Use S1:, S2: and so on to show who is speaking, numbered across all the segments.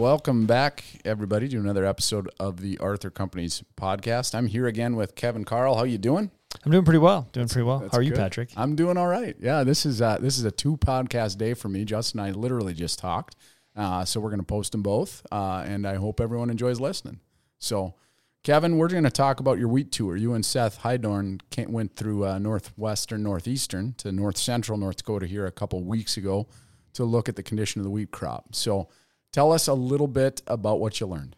S1: Welcome back, everybody, to another episode of the Arthur Companies podcast. I'm here again with Kevin Karel. How you doing?
S2: I'm doing pretty well. Doing pretty well.
S1: That's
S2: How are you. Patrick?
S1: I'm doing all right. Yeah, this is uh, this is a two podcast day for me. Justin and I literally just talked, uh, so we're going to post them both, uh, and I hope everyone enjoys listening. So, Kevin, we're going to talk about your wheat tour. You and Seth Hydorn went through uh, northwestern, northeastern to north central North Dakota here a couple weeks ago to look at the condition of the wheat crop. So, tell us a little bit about what you learned.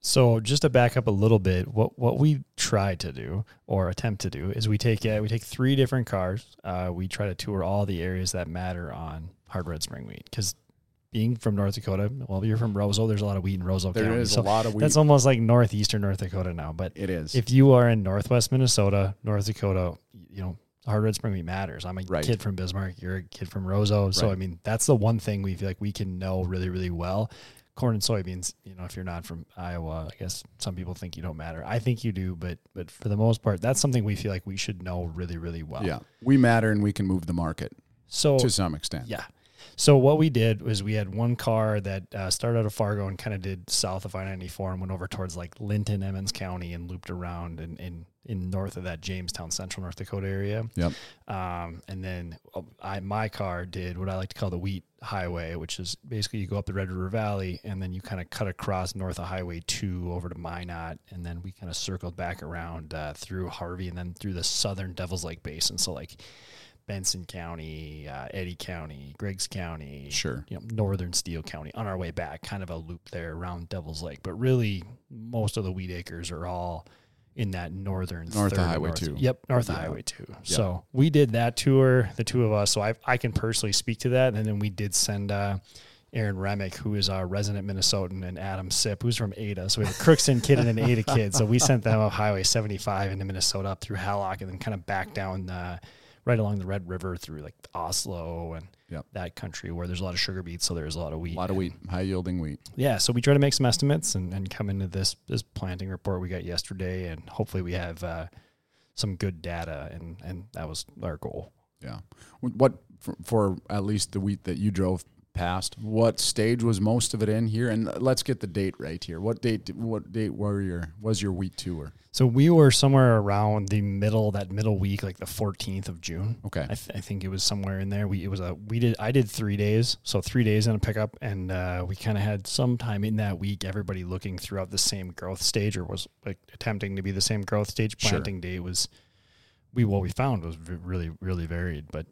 S2: So just to back up a little bit, what what we try to do or attempt to do is we take uh, we take three different cars. Uh, we try to tour all the areas that matter on hard red spring wheat because being from North Dakota, well, you're from Roseau. There's a lot of wheat in Roseau
S1: There
S2: County.
S1: is
S2: so
S1: a lot of wheat.
S2: that's almost like northeastern North Dakota now. But
S1: it is.
S2: if you are in northwest Minnesota, North Dakota, you know, hard red spring wheat matters. I'm a
S1: Right.
S2: kid from Bismarck, you're a kid from Roseau. So
S1: Right.
S2: I mean, that's the one thing we feel like we can know really, really well. Corn and soybeans, you know, if you're not from Iowa, I guess some people think you don't matter. I think you do, but but for the most part, that's something we feel like we should know really, really well.
S1: yeah, we matter and we can move the market
S2: So
S1: to some extent.
S2: yeah. So what we did was we had one car that uh, started out of Fargo and kind of did south of I-94 and went over towards like Linton, Emmons County and looped around in, in, in north of that Jamestown, central North Dakota area.
S1: Yep.
S2: Um, and then uh, I, my car did what I like to call the wheat highway, which is basically you go up the Red River Valley and then you kind of cut across north of Highway 2 over to Minot. And then we kind of circled back around uh, through Harvey and then through the southern Devil's Lake Basin. So like Benson County, uh, Eddy County, Griggs County,
S1: Sure.
S2: you know, northern Steele County on our way back, kind of a loop there around Devil's Lake. But really, most of the wheat acres are all in that northern
S1: North of
S2: third
S1: Highway
S2: north.
S1: 2.
S2: Yep, north of
S1: Yeah.
S2: Highway two. So we did that tour, the two of us. So I I can personally speak to that, and then we did send. Uh, Aaron Remick, who is our resident Minnesotan, and Adam Sipp, who's from Ada. So we have a Crookston kid and an Ada kid. So we sent them up Highway 75 into Minnesota up through Hallock and then kind of back down uh, right along the Red River through like Oslo and
S1: Yep.
S2: that country where there's a lot of sugar beets. So there's a lot of wheat.
S1: A lot of wheat, high yielding wheat.
S2: Yeah, so we try to make some estimates and, and come into this this planting report we got yesterday, and hopefully we have uh, some good data, and and that was our goal.
S1: Yeah. What for, for at least the wheat that you drove past? What stage was most of it in here? And let's get the date right here. What date? What date were your was your wheat tour?
S2: So we were somewhere around the middle that middle week, like the 14th of June.
S1: Okay.
S2: I, th- I think it was somewhere in there. We it was a we did I did three days, so three days in a pickup, and uh, we kind of had some time in that week. Everybody looking throughout the same growth stage, or was like attempting to be the same growth stage.
S1: Sure.
S2: Planting day was we what we found was v- really really varied, but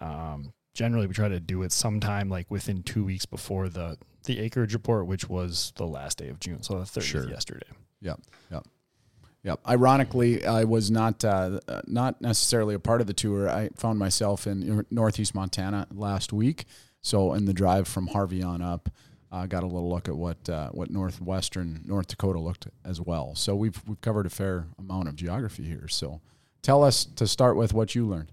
S2: um, generally we try to do it sometime like within two weeks before the the acreage report, which was the last day of June, so the 30th
S1: Sure.
S2: yesterday.
S1: Yep. Yep. Yep. Ironically, I was not uh, uh, not necessarily a part of the tour. I found myself in Northeast Montana last week. So in the drive from Harvey on up, uh, got a little look at what uh, what northwestern North Dakota looked as well. So we've we've covered a fair amount of geography here. So tell us to start with what you learned.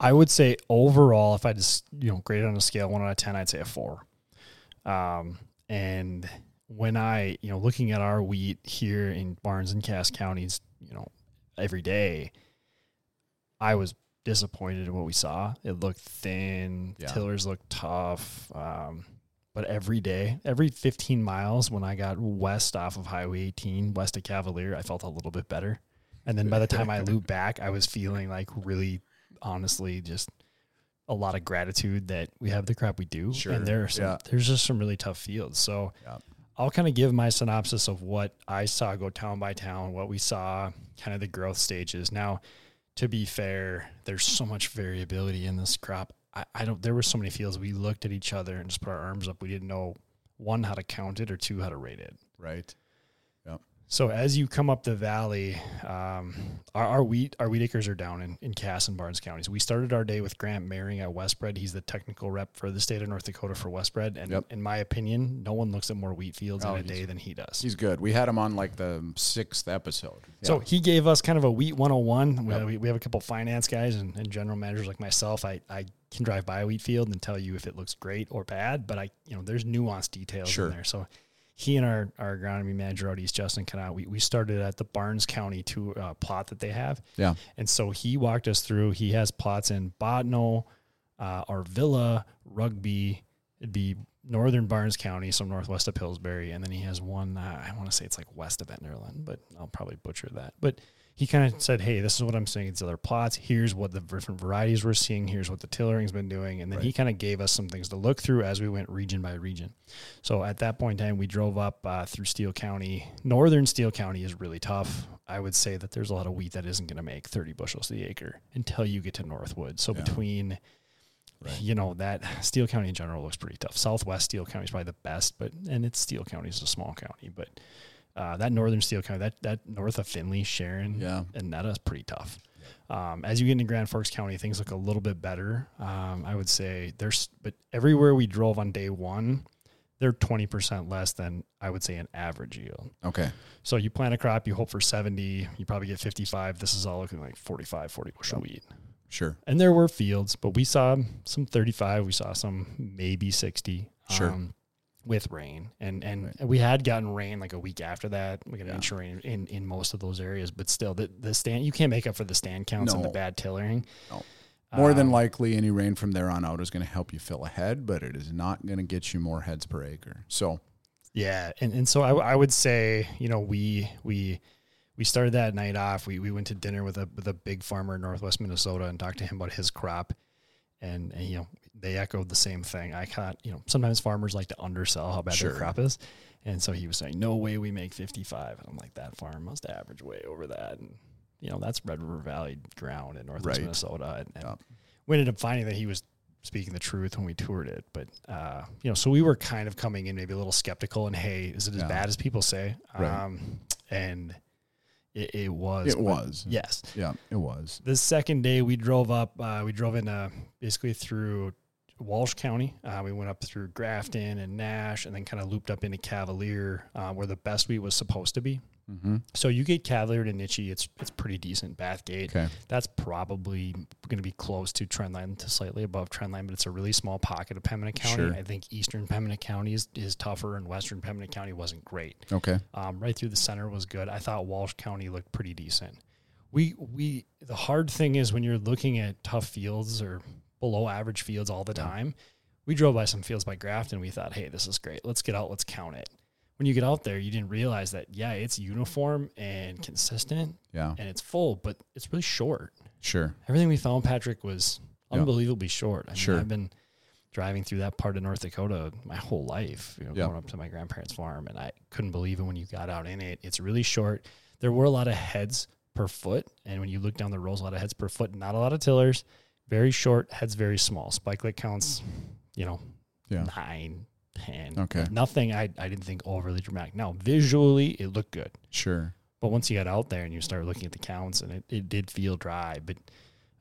S2: I would say overall, if I just you know grade it on a scale one out of ten, I'd say a four. Um, and when I you know looking at our wheat here in Barnes and Cass counties, you know every day, I was disappointed in what we saw. It looked thin.
S1: Yeah.
S2: Tillers looked tough. Um, but every day, every 15 miles, when I got west off of Highway 18, west of Cavalier, I felt a little bit better. And then by the time I looped back, I was feeling like really, honestly, just a lot of gratitude that we have the crap we do.
S1: Sure.
S2: And there are some,
S1: Yeah.
S2: there's just some really tough fields. So
S1: Yeah.
S2: I'll kind of give my synopsis of what I saw go town by town, what we saw, kind of the growth stages. Now, to be fair, there's so much variability in this crop. I, I don't. There were so many fields we looked at each other and just put our arms up. We didn't know one how to count it or two how to rate it.
S1: Right.
S2: So as you come up the valley, um, our, our wheat our wheat acres are down in, in Cass and Barnes counties. We started our day with Grant Maring at Westbred. He's the technical rep for the state of North Dakota for Westbred. And
S1: Yep.
S2: in my opinion, no one looks at more wheat fields
S1: Oh,
S2: in a day than he does.
S1: He's good. We had him on like the sixth episode.
S2: So he gave us kind of a wheat 101. We-
S1: Yep.
S2: We, we have a couple finance guys and, and general managers like myself. I, I can drive by a wheat field and tell you if it looks great or bad, but I, you know, there's nuanced details
S1: Sure.
S2: in there. So he and our, our agronomy manager out east, Justin Canal, we, we started at the Barnes County two uh, plot that they have.
S1: yeah.
S2: And so he walked us through. He has plots in Bottineau, uh, Arvilla, Rugby, it'd be northern Barnes County, so northwest of Pillsbury, and then he has one. Uh, I want to say it's like west of Enderlin, but I'll probably butcher that. But he kind of said, "Hey, this is what I'm seeing. It's other plots. Here's what the different varieties we're seeing. Here's what the tillering's been doing." And then he kind of gave us some things to look through as we went region by region. So at that point in time, we drove up uh, through Steele County. Northern Steele County is really tough. I would say that there's a lot of wheat that isn't going to make 30 bushels to the acre until you get to Northwood. So
S1: Yeah.
S2: between
S1: Right.
S2: you know that Steele County in general looks pretty tough. Southwest Steele County is probably the best, but and it's Steele County is a small county, but uh, that northern Steele County, that that north of Finley, Sharon,
S1: Yeah.
S2: and Aneta's pretty tough. Um, as you get into Grand Forks County, things look a little bit better. Um, I would say there's, but everywhere we drove on day one, they're twenty percent less than I would say an average yield.
S1: Okay.
S2: So you plant a crop, you hope for seventy, you probably get fifty five. This is all looking like 45, 40 bushel wheat.
S1: Sure.
S2: And there were fields, but we saw some 35. We saw some maybe 60.
S1: Sure.
S2: With rain, and and
S1: Right.
S2: we had gotten rain like a week after that. We got
S1: Yeah.
S2: inch rain in, in most of those areas, but still, the the stand you can't make up for the stand counts and the bad tillering.
S1: No. More than
S2: Um,
S1: likely, any rain from there on out is going to help you fill a head, but it is not going to get you more heads per acre. So,
S2: Yeah, and, and so I, I would say, you know, we we we started that night off. We we went to dinner with a with a big farmer in Northwest Minnesota and talked to him about his crop, and, and you know they echoed the same thing. I can't, you know, sometimes farmers like to undersell how bad
S1: Sure.
S2: their crop is, and so he was saying, no way we make fifty five, and I'm like, that farm must average way over that, and you know that's Red River Valley ground in Northwest
S1: Right.
S2: Minnesota, and, and
S1: Yeah.
S2: we ended up finding that he was speaking the truth when we toured it. But uh, you know, so we were kind of coming in maybe a little skeptical and hey, is it as
S1: Yeah.
S2: bad as people say?
S1: Right.
S2: Um, and it, it was.
S1: it was.
S2: Yes.
S1: Yeah, it was.
S2: The second day we drove up, uh, we drove in uh, basically through Walsh County. Uh, we went up through Grafton and Nash, and then kind of looped up into Cavalier, uh, where the best wheat was supposed to be.
S1: Mm-hmm.
S2: So you get Cavalier to Neche, it's it's pretty decent. Bathgate,
S1: Okay.
S2: that's probably going to be close to trend line to slightly above trend line, but it's a really small pocket of Pembina County.
S1: Sure.
S2: I think eastern Pembina County is, is tougher and western Pembina County wasn't great.
S1: Okay.
S2: Um, right through the center was good. I thought Walsh County looked pretty decent. We we the hard thing is when you're looking at tough fields or below average fields all the
S1: Yeah.
S2: time. We drove by some fields by Grafton. And we thought, hey, this is great. Let's get out. Let's count it. When you get out there, you didn't realize that yeah, it's uniform and consistent
S1: Yeah.
S2: and it's full, but it's really short
S1: Sure.
S2: everything we found, Patrick, was
S1: Yeah.
S2: unbelievably short. I mean,
S1: Sure.
S2: I've been driving through that part of North Dakota my whole life, you know,
S1: Yeah.
S2: going up to my grandparents' farm, and I couldn't believe it when you got out in it. It's really short. There were a lot of heads per foot, and when you look down the rows, a lot of heads per foot, not a lot of tillers. Very short, heads very small. Spike counts, you know,
S1: Yeah.
S2: nine, ten.
S1: Okay.
S2: Nothing I, I didn't think overly dramatic. Now, visually, it looked good.
S1: Sure.
S2: But once you got out there and you start looking at the counts, and it, it did feel dry, but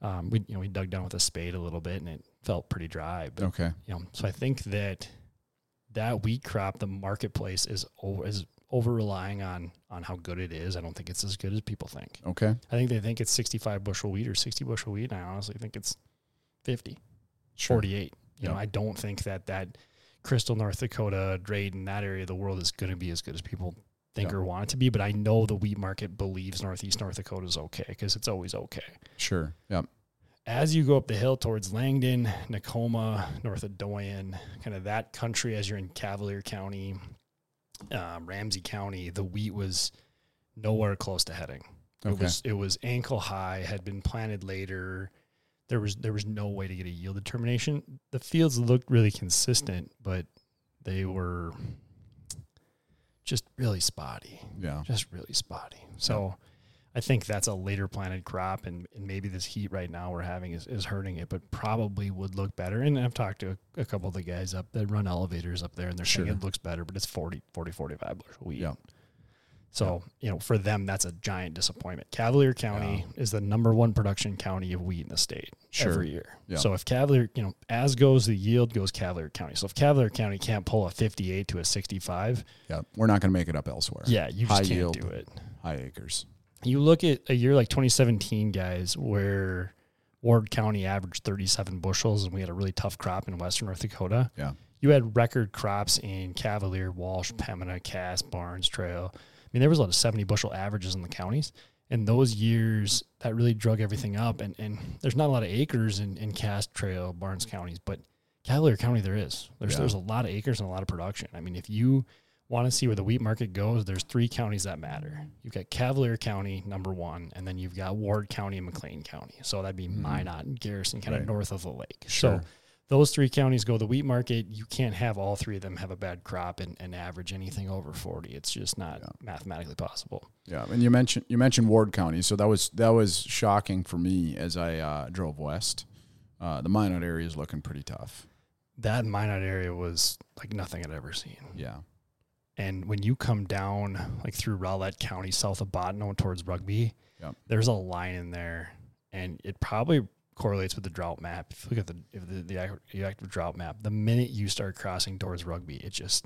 S2: um, we you know we dug down with a spade a little bit, and it felt pretty dry. But
S1: Okay.
S2: you know, so I think that that wheat crop, the marketplace is over is over relying on on how good it is. I don't think it's as good as people think.
S1: Okay.
S2: I think they think it's 65 bushel wheat or 60 bushel wheat. And I honestly think it's 50,
S1: Sure.
S2: 48. You know, I don't think that that Crystal, North Dakota, Drayton, that area of the world is going to be as good as people think
S1: Yeah.
S2: or want it to be. But I know the wheat market believes Northeast North Dakota is okay because it's always okay.
S1: Sure. Yep.
S2: As you go up the hill towards Langdon, Nekoma, north of Doyon, kind of that country as you're in Cavalier County, um, Ramsey County, the wheat was nowhere close to heading. It
S1: Okay.
S2: was it was ankle high, had been planted later. There was there was no way to get a yield determination. The fields looked really consistent, but they were just really spotty
S1: Yeah.
S2: just really spotty. So I think that's a later planted crop, and, and maybe this heat right now we're having is, is hurting it, but probably would look better. And I've talked to a, a couple of the guys up that run elevators up there, and they're saying it looks better, but it's 40, 40 45 bushel wheat.
S1: Yeah.
S2: So, you know, for them, that's a giant disappointment. Cavalier County is the number one production county of wheat in the state
S1: Sure.
S2: every year.
S1: Yeah.
S2: So if Cavalier, you know, as goes the yield, goes Cavalier County. So if Cavalier County can't pull a 58 to a 65,
S1: Yeah. We're not going to make it up elsewhere.
S2: yeah, you just
S1: High
S2: can't
S1: yield.
S2: do it
S1: High acres.
S2: You look at a year like 2017 guys where ward county averaged 37 bushels and we had a really tough crop in western north dakota
S1: Yeah.
S2: you had record crops in cavalier walsh pembina cass barnes trail i mean there was a lot of 70 bushel averages in the counties and those years that really drug everything up and, and there's not a lot of acres in, in cass trail barnes counties but Cavalier County, there is. There's
S1: Yeah.
S2: there's a lot of acres and a lot of production. I mean, if you want to see where the wheat market goes, there's three counties that matter. You've got Cavalier County, number one, and then you've got Ward County and McLean County. So that'd be Minot and Garrison, kind
S1: Right.
S2: of north of the lake.
S1: Sure.
S2: So those three counties go the wheat market. You can't have all three of them have a bad crop and, and average anything over 40. It's just not
S1: Yeah.
S2: mathematically possible.
S1: Yeah, and you mentioned you mentioned Ward County, so that was that was shocking for me as I uh, drove west. Uh, the Minot area is looking pretty tough.
S2: That Minot area was like nothing I'd ever seen.
S1: Yeah,
S2: And when you come down like through Rolette County, south of Bottineau towards Rugby,
S1: Yep.
S2: there's a line in there, and it probably correlates with the drought map. If you look at the if the, the active drought map, the minute you start crossing towards Rugby, it just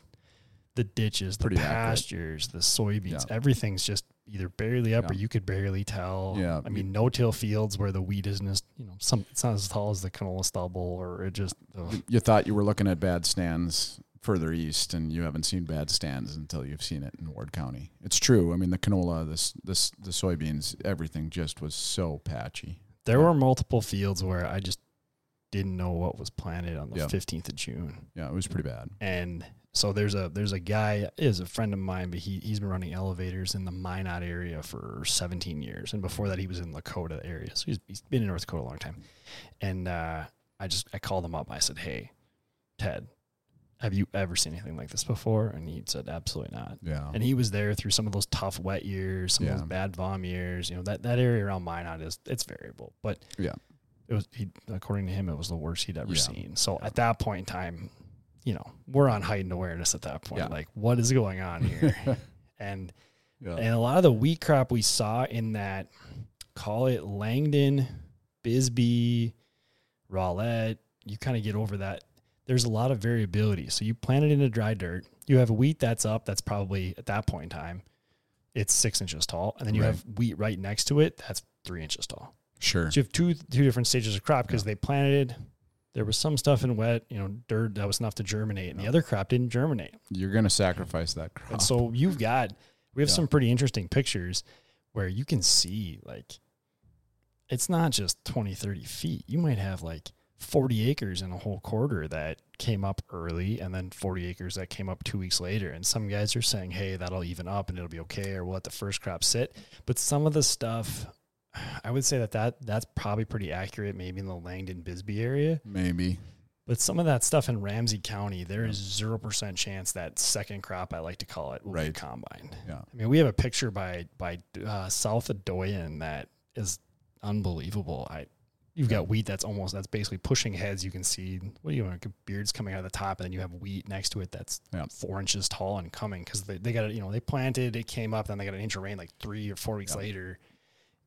S2: the ditches, the
S1: Pretty accurate.
S2: pastures, the soybeans,
S1: Yeah.
S2: everything's just either barely up or you could barely tell.
S1: Yeah.
S2: I mean, no-till fields where the wheat isn't as you know some it's not as tall as the canola stubble, or it just ugh.
S1: you thought you were looking at bad stands further east, and you haven't seen bad stands until you've seen it in Ward County. It's true. I mean, the canola, this this the soybeans, everything just was so patchy.
S2: There were multiple fields where I just didn't know what was planted on the
S1: Yeah.
S2: fifteenth of June,
S1: Yeah, it was pretty bad.
S2: and so there's a there's a guy is a friend of mine, but he he's been running elevators in the Minot area for 17 years, and before that he was in Lakota area, so he's he's been in North Dakota a long time, and uh, I just I called him up, I said, hey, Ted, have you ever seen anything like this before? And he said, absolutely not.
S1: Yeah,
S2: And he was there through some of those tough wet years, some of those bad vom years. You know that that area around Minot is it's variable, but
S1: Yeah.
S2: it was he according to him it was the worst he'd ever
S1: Yeah.
S2: seen. So at that point in time, you know, we're on heightened awareness at that point.
S1: Yeah.
S2: Like, what is going on here? and
S1: yeah,
S2: and a lot of the wheat crop we saw in that, call it Langdon, Bisbee, Rolette, you kind of get over that. There's a lot of variability. So you plant it into dry dirt. You have wheat that's up. That's probably at that point in time, it's six inches tall, and then you
S1: Right.
S2: have wheat right next to it that's three inches tall.
S1: sure.
S2: So you have two two different stages of crop because they planted. There was some stuff in wet, you know, dirt that was enough to germinate, and the other crop didn't germinate.
S1: You're gonna sacrifice that crop.
S2: And so you've got we have
S1: Yeah.
S2: some pretty interesting pictures where you can see like it's not just 20, 30 feet. You might have like 40 acres in a whole quarter that came up early and then 40 acres that came up two weeks later. And some guys are saying, hey, that'll even up and it'll be okay, or we'll let the first crop sit. But some of the stuff, I would say that, that that's probably pretty accurate, maybe in the Langdon Bisbee area.
S1: Maybe.
S2: But some of that stuff in Ramsey County, there is zero percent chance that second crop, I like to call it, will be combined.
S1: Yeah.
S2: I mean, we have a picture by by uh, south of Doyon that is unbelievable. I you've got wheat that's almost that's basically pushing heads. You can see what do you want? Beards coming out of the top, and then you have wheat next to it that's
S1: Yeah.
S2: four inches tall and coming because they, they got it. You know, they planted, it came up, then they got an inch of rain like three or four weeks
S1: Yeah.
S2: later,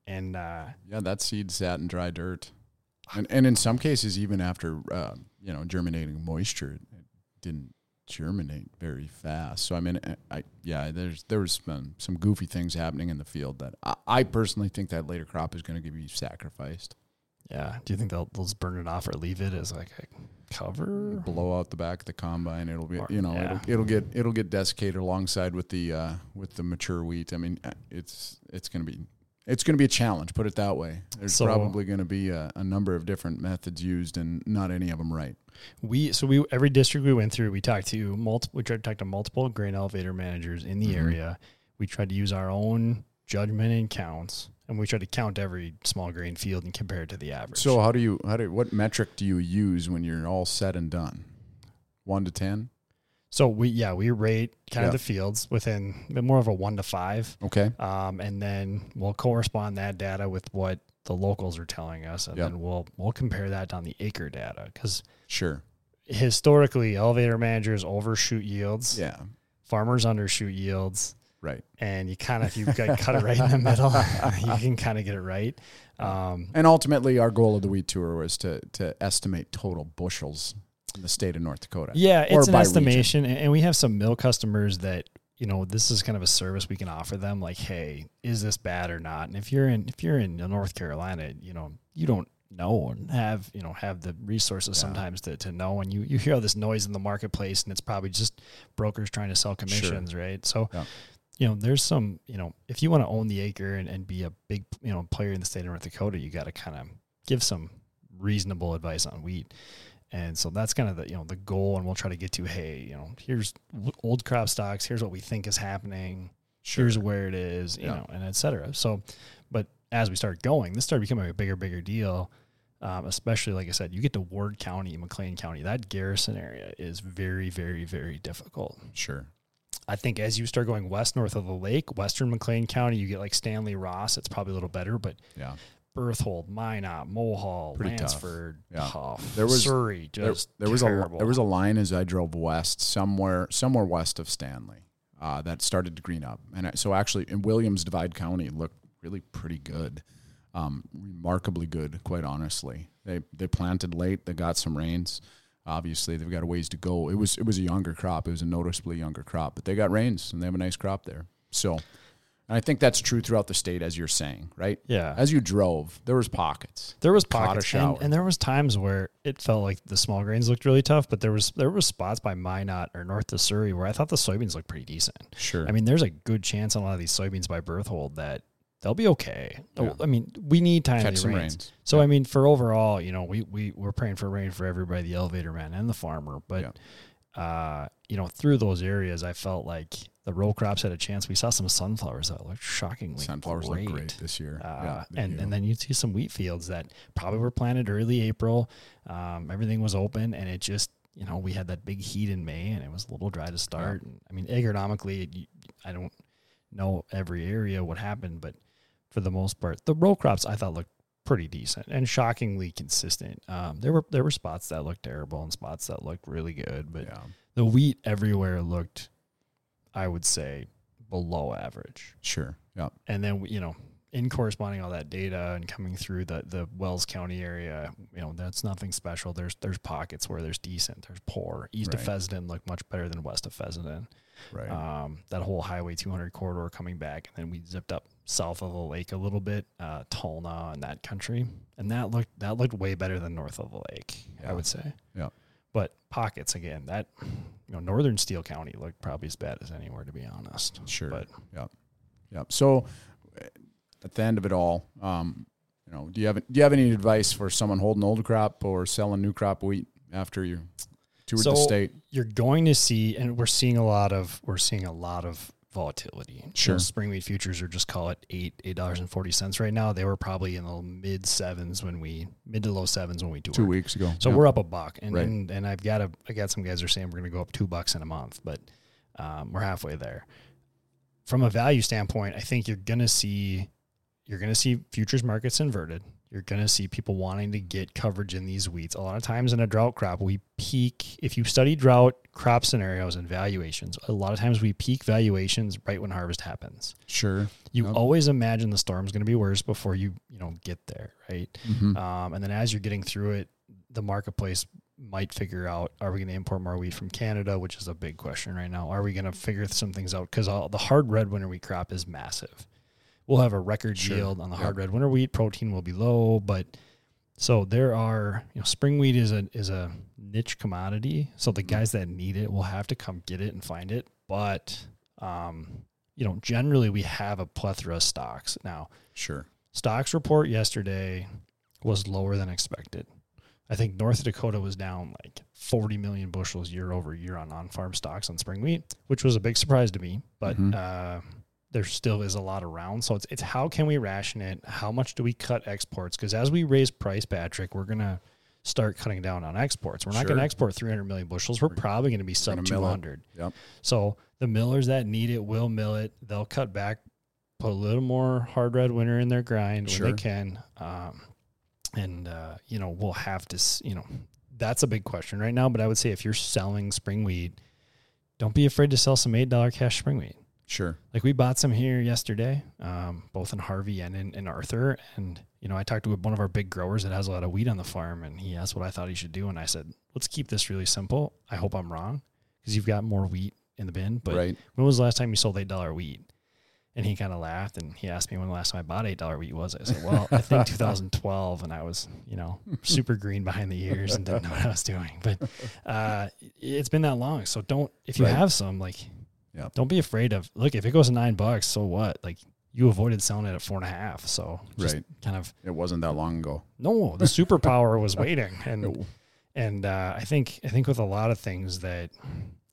S2: and uh,
S1: Yeah, that seed sat in dry dirt, and and in some cases, even after uh, you know germinating moisture, it didn't germinate very fast. So I mean, I, I yeah, there's there was some, some goofy things happening in the field that I, I personally think that later crop is going to be sacrificed.
S2: Yeah. Do you think they'll, they'll just burn it off or leave it as like a cover?
S1: Blow out the back of the combine. It'll be
S2: Or-
S1: you know
S2: yeah.
S1: it'll, it'll get it'll get desiccated alongside with the uh, with the mature wheat. I mean, uh, it's it's going to be. It's going to be a challenge, put it that way. There's
S2: So-
S1: probably going to be a, a number of different methods used, and not any of them right.
S2: We so we every district we went through, we talked to multiple. We tried to talk to multiple grain elevator managers in the
S1: Mhm.
S2: area. We tried to use our own judgment and counts, and we try to count every small grain field and compare it to the average.
S1: So how do you how do what metric do you use when you're all said and done? One to ten.
S2: so we yeah we rate kind
S1: Yeah.
S2: of the fields within more of a one to five,
S1: Okay.
S2: um, and then we'll correspond that data with what the locals are telling us, and
S1: Yep.
S2: then we'll we'll compare that on the acre data because
S1: Sure.
S2: historically elevator managers overshoot yields,
S1: Yeah.
S2: farmers undershoot yields.
S1: Right.
S2: and you kind of if you cut it right in the middle, you can kind of get it right. Um,
S1: And ultimately, our goal of the wheat tour was to to estimate total bushels in the state of North Dakota.
S2: yeah, it's an estimation, and and we have some mill customers that you know this is kind of a service we can offer them. Like, hey, is this bad or not? And if you're in if you're in North Carolina, you know you don't know and have you know have the resources
S1: Yeah.
S2: sometimes to, to know and you you hear all this noise in the marketplace and it's probably just brokers trying to sell commissions right so
S1: Yeah.
S2: You know there's some you know if you want to own the acre and, and be a big you know player in the state of north dakota you got to kind of give some reasonable advice on wheat And so that's kind of the you know the goal, and we'll try to get to hey, you know, here's old crop stocks, here's what we think is happening,
S1: Sure.
S2: here's where it is, you
S1: Yeah.
S2: know, and et cetera. So, but as we started going, this started becoming a bigger, bigger deal. Um, especially like I said, you get to Ward County, McLean County. That Garrison area is very, very, very difficult.
S1: Sure.
S2: I think as you start going west north of the lake, western McLean County, you get like Stanley Ross. It's probably a little better, but
S1: Yeah.
S2: Berthold, Minot, Mohall,
S1: Pretty tough. Yeah. There was-
S2: Surrey, just
S1: there was a there was a line as I drove west somewhere somewhere west of Stanley uh, that started to green up, and so actually in Williams Divide County looked really pretty good, um, remarkably good, quite honestly. They they planted late, they got some rains. Obviously, they've got a ways to go. It was it was a younger crop. It was a noticeably younger crop, but they got rains and they have a nice crop there. So, and I think that's true throughout the state, as you're saying, right?
S2: yeah.
S1: As you drove, there was pockets.
S2: There was pockets, and, and there was times where it felt like the small grains looked really tough, but there was there was spots by Minot or north of Surrey where I thought the soybeans looked pretty decent.
S1: Sure.
S2: I mean, there's a good chance on a lot of these soybeans by Berthold that they'll be okay.
S1: Yeah.
S2: I mean, we need timely
S1: catch some
S2: rains.
S1: rains.
S2: So I mean, for overall, you know, we we we're praying for rain for everybody, the elevator man and the farmer. But uh, you know, through those areas, I felt like the row crops had a chance. We saw some sunflowers that looked shockingly
S1: Sunflowers
S2: great.
S1: look great this year.
S2: Uh,
S1: yeah,
S2: and
S1: do.
S2: and then you see some wheat fields that probably were planted early April. Um, everything was open, and it just you know we had that big heat in May, and it was a little dry to start. And, I mean, agronomically, I don't know every area what happened, but for the most part, the row crops I thought looked pretty decent and shockingly consistent. Um, there were there were spots that looked terrible and spots that looked really good, but
S1: yeah,
S2: the wheat everywhere looked, I would say, below average
S1: sure. Yeah,
S2: and then you know in corresponding all that data and coming through the the Wells County area, you know that's nothing special. There's there's pockets where there's decent, there's poor. East of
S1: Right.
S2: Fessenden looked much better than west of Fessenden.
S1: Right.
S2: Um, that whole Highway 200 corridor coming back, and then we zipped up south of the lake a little bit, uh, Tulna and that country, and that looked that looked way better than north of the lake.
S1: Yeah.
S2: I would say.
S1: Yeah.
S2: But pockets again, that you know, northern Steele County looked probably as bad as anywhere, to be honest.
S1: Sure.
S2: But yeah.
S1: Yep. So uh, at the end of it all, um, you know, do you have do you have any advice for someone holding old crop or selling new crop wheat after you toured
S2: So-
S1: the state?
S2: you're going to see, and we're seeing a lot of we're seeing a lot of volatility.
S1: Sure.
S2: Those spring wheat futures are just call it eight eight dollars and forty cents right now. They were probably in the mid sevens when we mid to low sevens when we toured.
S1: Two weeks ago.
S2: So
S1: Yeah.
S2: we're up a buck, and,
S1: Right.
S2: and and I've got a I got some guys are saying we're going to go up two bucks in a month, but um, we're halfway there. From a value standpoint, I think you're going to see you're going to see futures markets inverted. You're going to see people wanting to get coverage in these wheats. A lot of times in a drought crop, we peak. If you study drought crop scenarios and valuations, a lot of times we peak valuations right when harvest happens.
S1: sure.
S2: You
S1: Yep.
S2: always imagine the storm's going to be worse before you you know get there, right?
S1: Mhm.
S2: Um, and then as you're getting through it, the marketplace might figure out: Are we going to import more wheat from Canada, which is a big question right now? Are we going to figure some things out? Because the hard red winter wheat crop is massive. We'll have a record
S1: Sure.
S2: yield on the
S1: Yep.
S2: hard red winter wheat. Protein will be low, but so there are you know spring wheat is a is a niche commodity. So the guys that need it will have to come get it and find it. But um, you know, generally we have a plethora of stocks now
S1: Sure.
S2: stocks report yesterday was lower than expected. I think North Dakota was down like 40 million bushels year over year on on-farm stocks on spring wheat, which was a big surprise to me. But
S1: Mhm.
S2: uh, there still is a lot around, so it's it's how can we ration it? How much do we cut exports? Because as we raise price, Patrick, we're gonna start cutting down on exports. We're not going to export 300 million bushels. We're probably going to be sub
S1: gonna mill it.
S2: 200.
S1: Yep.
S2: So the millers that need it will mill it. They'll cut back, put a little more hard red winter in their grind when they can. Um, and, uh, you know, we'll have to, you know, that's a big question right now. But I would say if you're selling spring wheat, don't be afraid to sell some $8 cash spring wheat.
S1: Sure.
S2: Like we bought some here yesterday, um, both in Harvey and in, in Arthur. And, you know, I talked to one of our big growers that has a lot of wheat on the farm and he asked what I thought he should do. And I said, let's keep this really simple. I hope I'm wrong because you've got more wheat in the bin. But
S1: right.
S2: when was the last time you sold $8 wheat? And he kind of laughed and he asked me when the last time I bought $8 wheat was. I said, well, I think 2012. And I was, you know, super green behind the ears and didn't know what I was doing. But uh, it's been that long. So don't, if you
S1: Right.
S2: have some, like,
S1: Yep.
S2: don't be afraid of, look, if it goes to nine bucks, so what? Like, you avoided selling it at four and a half. So just
S1: Right.
S2: kind of,
S1: It wasn't that long ago.
S2: no, the superpower was waiting. And,
S1: No.
S2: And uh, I think I think with a lot of things that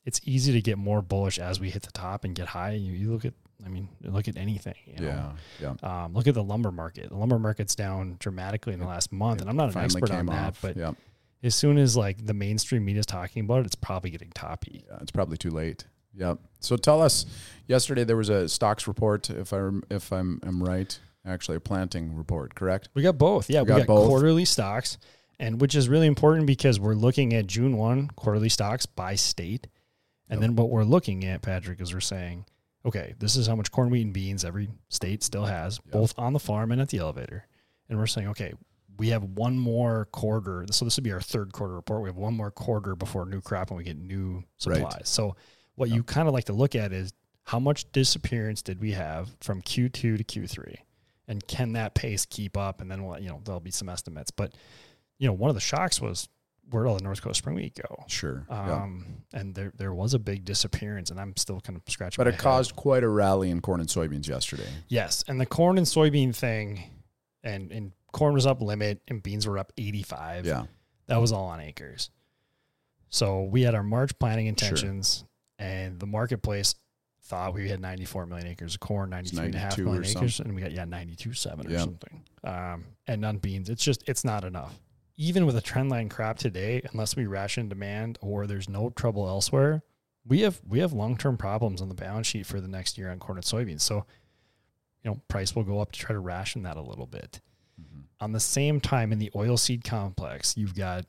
S2: it's easy to get more bullish as we hit the top and get high. You, you look at I mean, look at anything. You know?
S1: Yeah, yeah.
S2: Um, look at the lumber market. The lumber market's down dramatically in the last month, and I'm not an expert on that,
S1: off.
S2: but
S1: yeah,
S2: as soon as like the mainstream media is talking about it, it's probably getting toppy.
S1: yeah, it's probably too late. Yep. So tell us. Yesterday there was a stocks report. If I if I'm am right, actually a planting report. Correct.
S2: We got both. Yeah, we,
S1: got
S2: got,
S1: both.
S2: quarterly stocks, and which is really important because we're looking at June one quarterly stocks by state, and
S1: Yep.
S2: then what we're looking at, Patrick, is we're saying, okay, this is how much corn, wheat, and beans every state still has,
S1: Yep.
S2: both on the farm and at the elevator, and we're saying, okay, we have one more quarter. So this would be our third quarter report. We have one more quarter before new crop, and we get new
S1: Right.
S2: supplies. So what you kind of like to look at is how much disappearance did we have from Q2 to Q3, and can that pace keep up? And then we'll, you know there'll be some estimates, but you know one of the shocks was where did all the North Coast Spring Wheat go?
S1: Sure. yeah.
S2: Um, and there there was a big disappearance, and I'm still kind of scratching.
S1: But it
S2: head.
S1: caused quite a rally in corn and soybeans yesterday.
S2: yes, and the corn and soybean thing, and and corn was up limit, and beans were up 85.
S1: Yeah.
S2: That was all on acres. So we had our March planting intentions, and the marketplace thought we had 94 million acres of corn, 93 and a half
S1: 92
S2: million acres, and we got yeah 92 seven or something. Um, and on beans, it's just it's not enough. Even with a trend line crop today, unless we ration demand or there's no trouble elsewhere, we have we have long term problems on the balance sheet for the next year on corn and soybeans. So, you know, price will go up to try to ration that a little bit.
S1: Mhm.
S2: On the same time, in the oilseed complex, you've got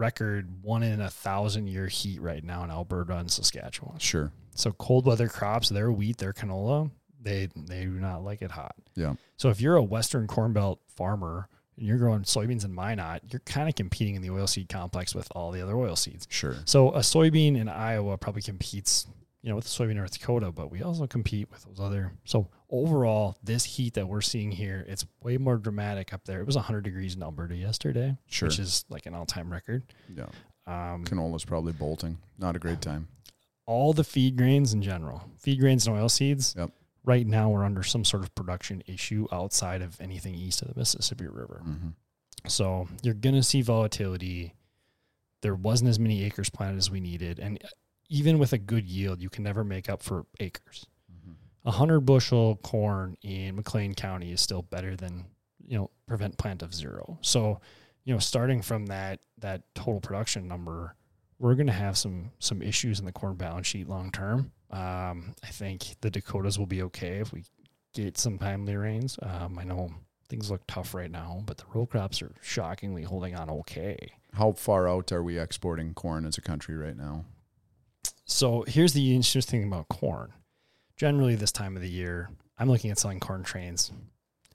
S2: record one in a thousand year heat right now in Alberta and Saskatchewan.
S1: Sure.
S2: So cold weather crops, their wheat, their canola, they they do not like it hot.
S1: Yeah.
S2: So if you're a Western Corn Belt farmer and you're growing soybeans in Minot, you're kind of competing in the oilseed complex with all the other oilseeds.
S1: Sure.
S2: So a soybean in Iowa probably competes, you know, with the soybean North Dakota, but we also compete with those other. So overall, this heat that we're seeing here, it's way more dramatic up there. It was 100 degrees in Alberta yesterday,
S1: Sure.
S2: which is like an all-time record.
S1: Yeah.
S2: Um,
S1: Canola's probably bolting. Not a great time.
S2: all the feed grains in general, feed grains and oilseeds.
S1: Yep.
S2: Right now, we're under some sort of production issue outside of anything east of the Mississippi River.
S1: hmm
S2: So you're going to see volatility. There wasn't as many acres planted as we needed. And even with a good yield, you can never make up for acres.
S1: hmm
S2: A 100 bushel corn in McLean County is still better than, you know, prevent plant of zero. So, you know, starting from that that total production number, we're going to have some some issues in the corn balance sheet long term. Um, I think the Dakotas will be okay if we get some timely rains. Um, I know things look tough right now, but the row crops are shockingly holding on okay.
S1: How far out are we exporting corn as a country right now?
S2: So here's the interesting thing about corn. Generally, this time of the year, I'm looking at selling corn trains,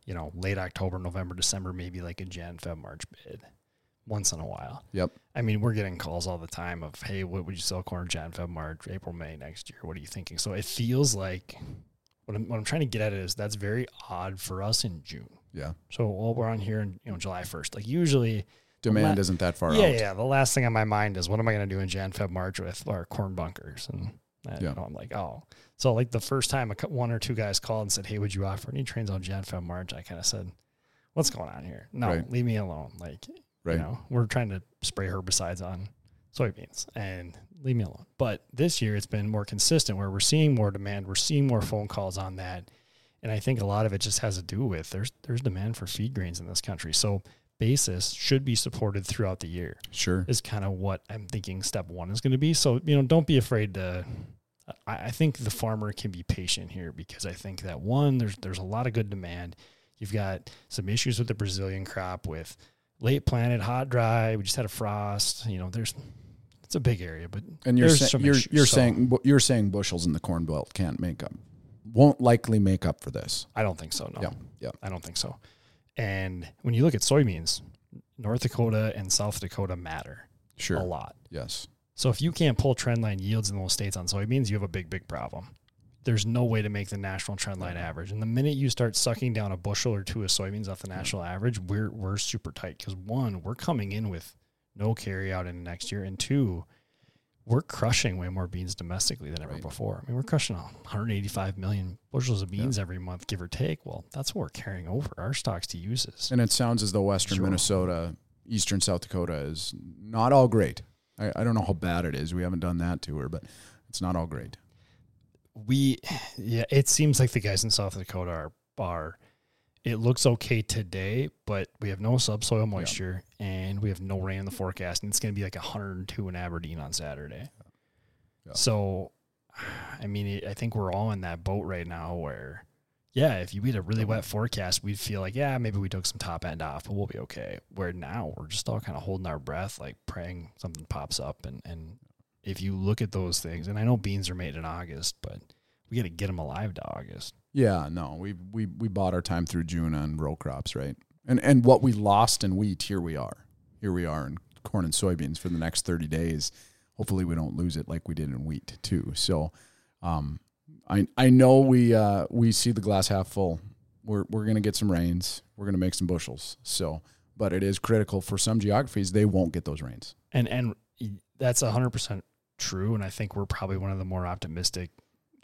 S2: you know, late October, November, December, maybe like a Jan, Feb, March bid once in a while.
S1: Yep.
S2: I mean, we're getting calls all the time of, hey, what would you sell corn Jan, Feb, March, April, May next year? What are you thinking? So it feels like what I'm, what I'm trying to get at is that's very odd for us in June.
S1: Yeah.
S2: So well, we're on here in you know July 1st. Like usually,
S1: Demand
S2: la-
S1: isn't that far
S2: yeah,
S1: out.
S2: yeah. The last thing on my mind is what am I going to do in Jan, Feb, March with our corn bunkers? And I,
S1: Yeah.
S2: you know, I'm like, oh. So like the first time a, one or two guys called and said, hey, would you offer any trains on Jan, Feb, March? I kind of said, what's going on here? No,
S1: Right.
S2: leave me alone. Like,
S1: Right.
S2: you know, we're trying to spray herbicides on soybeans and leave me alone. But this year it's been more consistent where we're seeing more demand. We're seeing more phone calls on that. And I think a lot of it just has to do with there's there's demand for feed grains in this country. So basis should be supported throughout the year
S1: Sure.
S2: is kind of what I'm thinking step one is going to be. So, you know, don't be afraid to I, I think the farmer can be patient here because I think that one, there's there's a lot of good demand. You've got some issues with the Brazilian crop with late planted, hot, dry. We just had a frost. You know, there's it's a big area, but
S1: And you're sa- you're
S2: issues.
S1: you're
S2: So,
S1: saying you're saying bushels in the corn belt can't make up, won't likely make up for this.
S2: I don't think so. No,
S1: Yeah, yeah.
S2: I don't think so. And when you look at soybeans, North Dakota and South Dakota matter
S1: Sure.
S2: a lot.
S1: Yes.
S2: So if you can't pull trend line yields in those states on soybeans, you have a big, big problem. There's no way to make the national trend line average. And the minute you start sucking down a bushel or two of soybeans off the national average, we're we're super tight. Because one, we're coming in with no carryout in next year, and two, we're crushing way more beans domestically than ever
S1: Right.
S2: before. I mean, we're crushing 185 million bushels of beans every month, give or take. Well, that's what we're carrying over our stocks to uses.
S1: And it sounds as though Western
S2: Sure.
S1: Minnesota eastern South Dakota is not all great. I, I don't know how bad it is. We haven't done that to her, but it's not all great.
S2: We, yeah, it seems like the guys in South Dakota are, are it looks okay today, but we have no subsoil moisture and we have no rain in the forecast. And it's going to be like 102 in Aberdeen on Saturday.
S1: Yeah.
S2: So, I mean, I think we're all in that boat right now where, yeah, if you had a really wet forecast, we'd feel like, yeah, maybe we took some top end off, but we'll be okay. Where now we're just all kind of holding our breath, like praying something pops up. And, and if you look at those things, and I know beans are made in August, but we got to get them alive to August.
S1: Yeah, no, we we we bought our time through June on row crops, right? And and what we lost in wheat, here we are. Here we are in corn and soybeans for the next 30 days. Hopefully we don't lose it like we did in wheat too. So um I I know we uh we see the glass half full. We're we're going to get some rains. We're going to make some bushels. So but it is critical for some geographies they won't get those rains.
S2: And and that's 100% true and I think we're probably one of the more optimistic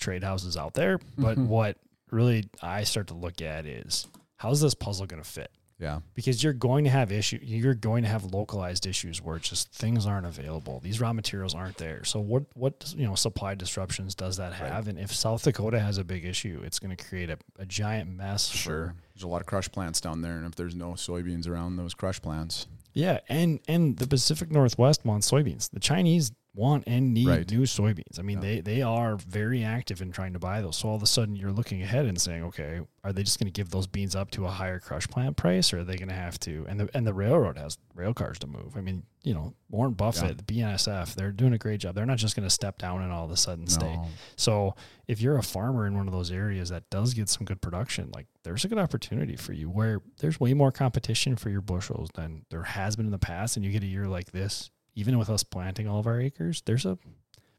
S2: trade houses out there, but mm-hmm. what really I start to look at is how's this puzzle going to fit?
S1: Yeah.
S2: Because you're going to have issue you're going to have localized issues where just things aren't available. These raw materials aren't there. So what what you know supply disruptions does that have? Right. And if South Dakota has a big issue, it's going to create a, a giant mess.
S1: Sure. There's a lot of crush plants down there and if there's no soybeans around those crush plants.
S2: Yeah, and and the Pacific Northwest wants soybeans. The Chinese want and need right. new soybeans. I mean, yeah. they they are very active in trying to buy those. So all of a sudden, you're looking ahead and saying, okay, are they just going to give those beans up to a higher crush plant price, or are they going to have to? And the and the railroad has rail cars to move. I mean, you know, Warren Buffett, yeah. the BNSF, they're doing a great job. They're not just going to step down and all of a sudden stay. No. So if you're a farmer in one of those areas that does get some good production, like there's a good opportunity for you where there's way more competition for your bushels than there has been in the past, and you get a year like this even with us planting all of our acres, there's a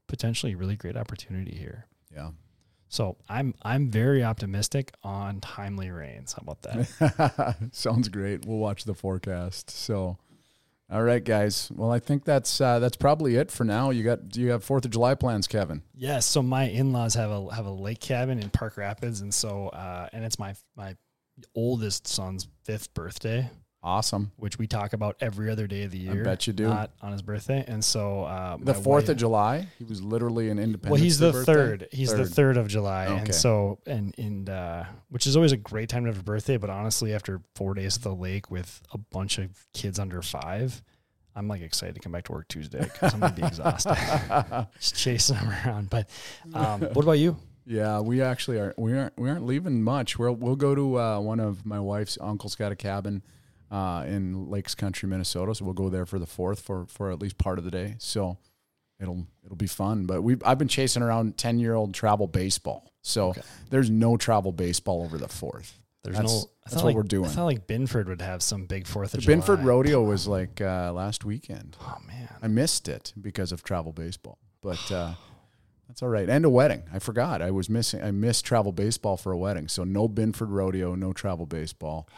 S2: potentially really great opportunity here.
S1: Yeah.
S2: So I'm I'm very optimistic on timely rains. How about that?
S1: Sounds great. We'll watch the forecast. So, all right, guys. Well, I think that's uh, that's probably it for now. You got do you have Fourth of July plans, Kevin?
S2: Yes. So my in laws have a have a lake cabin in Park Rapids, and so uh, and it's my my oldest son's fifth birthday.
S1: Awesome.
S2: Which we talk about every other day of the year.
S1: I bet you do.
S2: Not on his birthday. And so uh,
S1: the fourth of July, he was literally an independent.
S2: Well, he's the birthday? third. He's third. the third of July, okay. and so and and uh, which is always a great time to have a birthday. But honestly, after four days at the lake with a bunch of kids under five, I'm like excited to come back to work Tuesday because I'm gonna be exhausted, just chasing them around. But um, what about you?
S1: Yeah, we actually are. We aren't. We aren't leaving much. We'll we'll go to uh, one of my wife's uncle's got a cabin uh, in Lakes Country, Minnesota. So we'll go there for the fourth for for at least part of the day. So it'll it'll be fun. But we I've been chasing around ten year old travel baseball. So okay. there's no travel baseball over the fourth. There's that's, no. That's what
S2: like,
S1: we're doing. I
S2: thought like Binford would have some big Fourth of
S1: the
S2: July.
S1: Binford Rodeo was like uh, last weekend.
S2: Oh man,
S1: I missed it because of travel baseball. But uh, that's all right. And a wedding. I forgot. I was missing. I missed travel baseball for a wedding. So no Binford Rodeo, no travel baseball.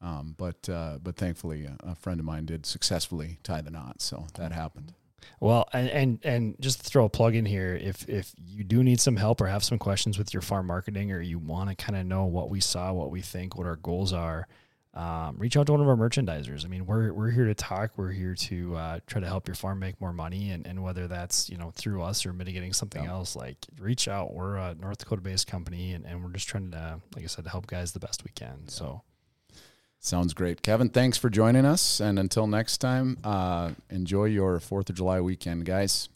S1: Um, but uh, but thankfully, a, a, friend of mine did successfully tie the knot, so that happened.
S2: Well, and, and and just throw a plug in here, if if you do need some help or have some questions with your farm marketing, or you want to kind of know what we saw, what we think, what our goals are, um, reach out to one of our merchandisers. I mean, we're we're here to talk. We're here to uh, try to help your farm make more money, and, and whether that's you know through us or mitigating something yeah. else, like reach out. We're a North Dakota based company, and, and we're just trying to, like I said, to help guys the best we can. Yeah. So.
S1: Sounds great. Kevin, thanks for joining us. And until next time, uh, enjoy your 4th of July weekend, guys.